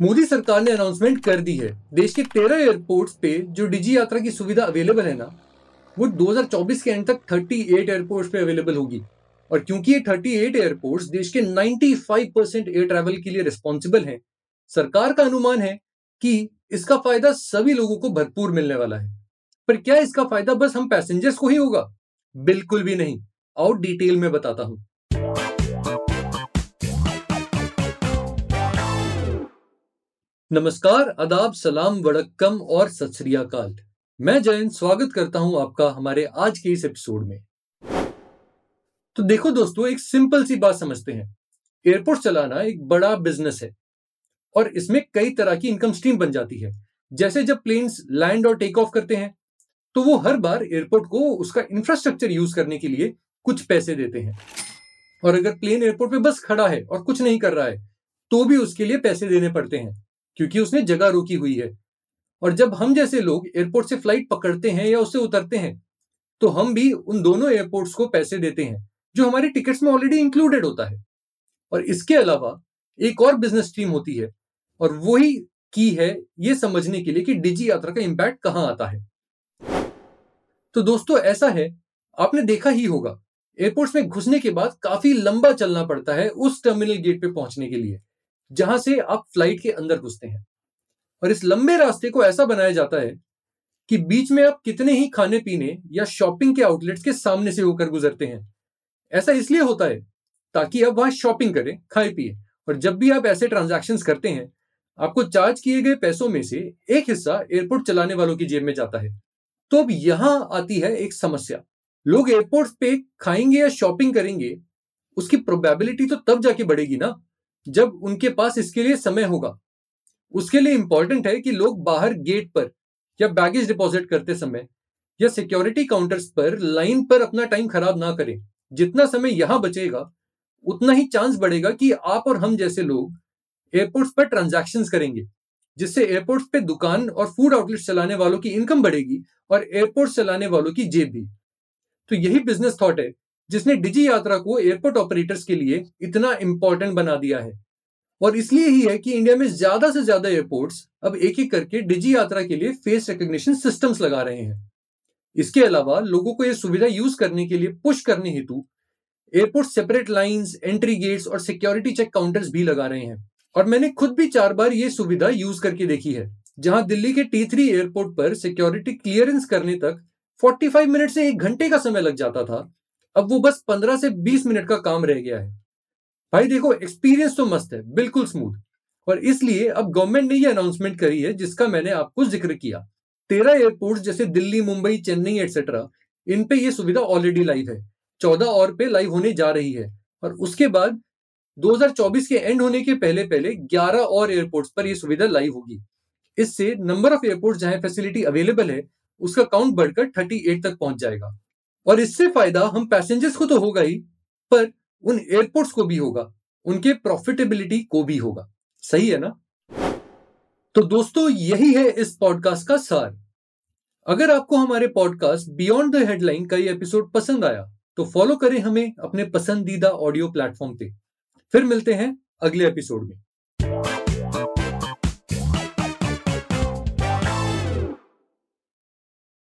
मोदी सरकार ने अनाउंसमेंट कर दी है। देश के तेरह एयरपोर्ट्स पे जो डिजी यात्रा की सुविधा अवेलेबल है ना, वो 2024 के एंड तक 38 एयरपोर्ट्स पे अवेलेबल होगी। और क्योंकि ये 38 एयरपोर्ट्स देश के 95 परसेंट एयर ट्रैवल के लिए रिस्पॉन्सिबल हैं, सरकार का अनुमान है कि इसका फ़ायदा सभी लोगों को भरपूर मिलने वाला है। पर क्या इसका फ़ायदा बस हम पैसेंजर्स को ही होगा? बिल्कुल भी नहीं। आओ डिटेल में बताता हूँ। नमस्कार, आदाब, सलाम, वड़क्कम और सत मैं जयंत, स्वागत करता हूँ आपका हमारे आज के इस एपिसोड में। तो देखो दोस्तों, एक सिंपल सी बात समझते हैं। एयरपोर्ट चलाना एक बड़ा बिज़नेस है और इसमें कई तरह की इनकम स्ट्रीम बन जाती है। जैसे जब प्लेन्स लैंड और टेक ऑफ़ करते हैं तो वो हर बार एयरपोर्ट को उसका इंफ्रास्ट्रक्चर यूज़ करने के लिए कुछ पैसे देते हैं। और अगर प्लेन एयरपोर्ट पे बस खड़ा है और कुछ नहीं कर रहा है तो भी उसके लिए पैसे देने पड़ते हैं। क्योंकि उसने जगह रोकी हुई है। और जब हम जैसे लोग एयरपोर्ट से फ़्लाइट पकड़ते हैं या उससे उतरते हैं तो हम भी उन दोनों एयरपोर्ट्स को पैसे देते हैं, जो हमारे टिकट्स में ऑलरेडी इंक्लूडेड होता है। और इसके अलावा एक और बिज़नेस स्ट्रीम होती है, और वही की है ये समझने के लिए कि डिजी यात्रा का इम्पैक्ट कहाँ आता है। तो दोस्तों, ऐसा है, आपने देखा ही होगा एयरपोर्ट्स में घुसने के बाद काफ़ी लंबा चलना पड़ता है उस टर्मिनल गेट पे पहुँचने के लिए। जहाँ से आप फ़्लाइट के अंदर घुसते हैं। और इस लंबे रास्ते को ऐसा बनाया जाता है कि बीच में आप कितने ही खाने पीने या शॉपिंग के आउटलेट्स के सामने से होकर गुजरते हैं। ऐसा इसलिए होता है ताकि आप वहाँ शॉपिंग करें, खाए, पिए। और जब भी आप ऐसे ट्रांजेक्शन करते हैं, आपको चार्ज किए गए पैसों में से एक हिस्सा एयरपोर्ट चलाने वालों की जेब में जाता है। तो अब यहाँ आती है एक समस्या। लोग एयरपोर्ट पे खाएँगे या शॉपिंग करेंगे, उसकी प्रोबेबिलिटी तो तब जाके बढ़ेगी ना। जब उनके पास इसके लिए समय होगा। उसके लिए इंपॉर्टेंट है कि लोग बाहर गेट पर या बैगेज डिपॉजिट करते समय या सिक्योरिटी काउंटर्स पर लाइन पर अपना टाइम खराब ना करें। जितना समय यहाँ बचेगा, उतना ही चांस बढ़ेगा कि आप और हम जैसे लोग एयरपोर्ट्स पर ट्रांजैक्शंस करेंगे, जिससे एयरपोर्ट्स पे दुकान और फ़ूड आउटलेट चलाने वालों की इनकम बढ़ेगी और एयरपोर्ट चलाने वालों की जेब भी। तो यही बिज़नेस थॉट है। जिसने डिजी यात्रा को एयरपोर्ट ऑपरेटर्स के लिए इतना इंपॉर्टेंट बना दिया है। और इसलिए ही है कि इंडिया में ज़्यादा से ज़्यादा एयरपोर्ट्स अब एक एक करके डिजी यात्रा के लिए फेस रिकॉग्निशन सिस्टम्स लगा रहे हैं। इसके अलावा लोगों को यह सुविधा यूज़ करने के लिए पुश करने हेतु airport separate lines entry gates और सिक्योरिटी चेक काउंटर्स भी लगा रहे हैं। और मैंने खुद भी चार बार ये सुविधा यूज़ करके देखी है, जहाँ दिल्ली के टी थ्री एयरपोर्ट पर सिक्योरिटी क्लियरेंस करने तक 45 मिनट से एक घंटे का समय लग जाता था। अब वो बस 15 से 20 मिनट का काम रह गया है। भाई देखो एक्सपीरियंस तो मस्त है, बिल्कुल स्मूथ और इसलिए अब गवर्नमेंट ने ये अनाउंसमेंट करी है, जिसका मैंने आपको ज़िक्र किया। तेरह एयरपोर्ट जैसे दिल्ली, मुंबई, चेन्नई एक्सेट्रा इन पे ये सुविधा ऑलरेडी लाइव है। चौदह और पे लाइव होने जा रही है। और उसके बाद 2024 के एंड होने के पहले पहले 11 और एयरपोर्ट्स पर यह सुविधा लाइव होगी। इससे नंबर ऑफ़ एयरपोर्ट जहाँ फैसिलिटी अवेलेबल है, उसका काउंट बढ़कर 38 तक पहुँच जाएगा। और इससे फ़ायदा हम पैसेंजर्स को तो होगा ही, पर उन एयरपोर्ट्स को भी होगा, उनके प्रॉफिटेबिलिटी को भी होगा। सही है ना? तो दोस्तों, यही है इस पॉडकास्ट का सार। अगर आपको हमारे पॉडकास्ट बियॉन्ड द हेडलाइन का ये एपिसोड पसंद आया तो फॉलो करें हमें अपने पसंदीदा ऑडियो प्लेटफॉर्म पे। फिर मिलते हैं अगले एपिसोड में।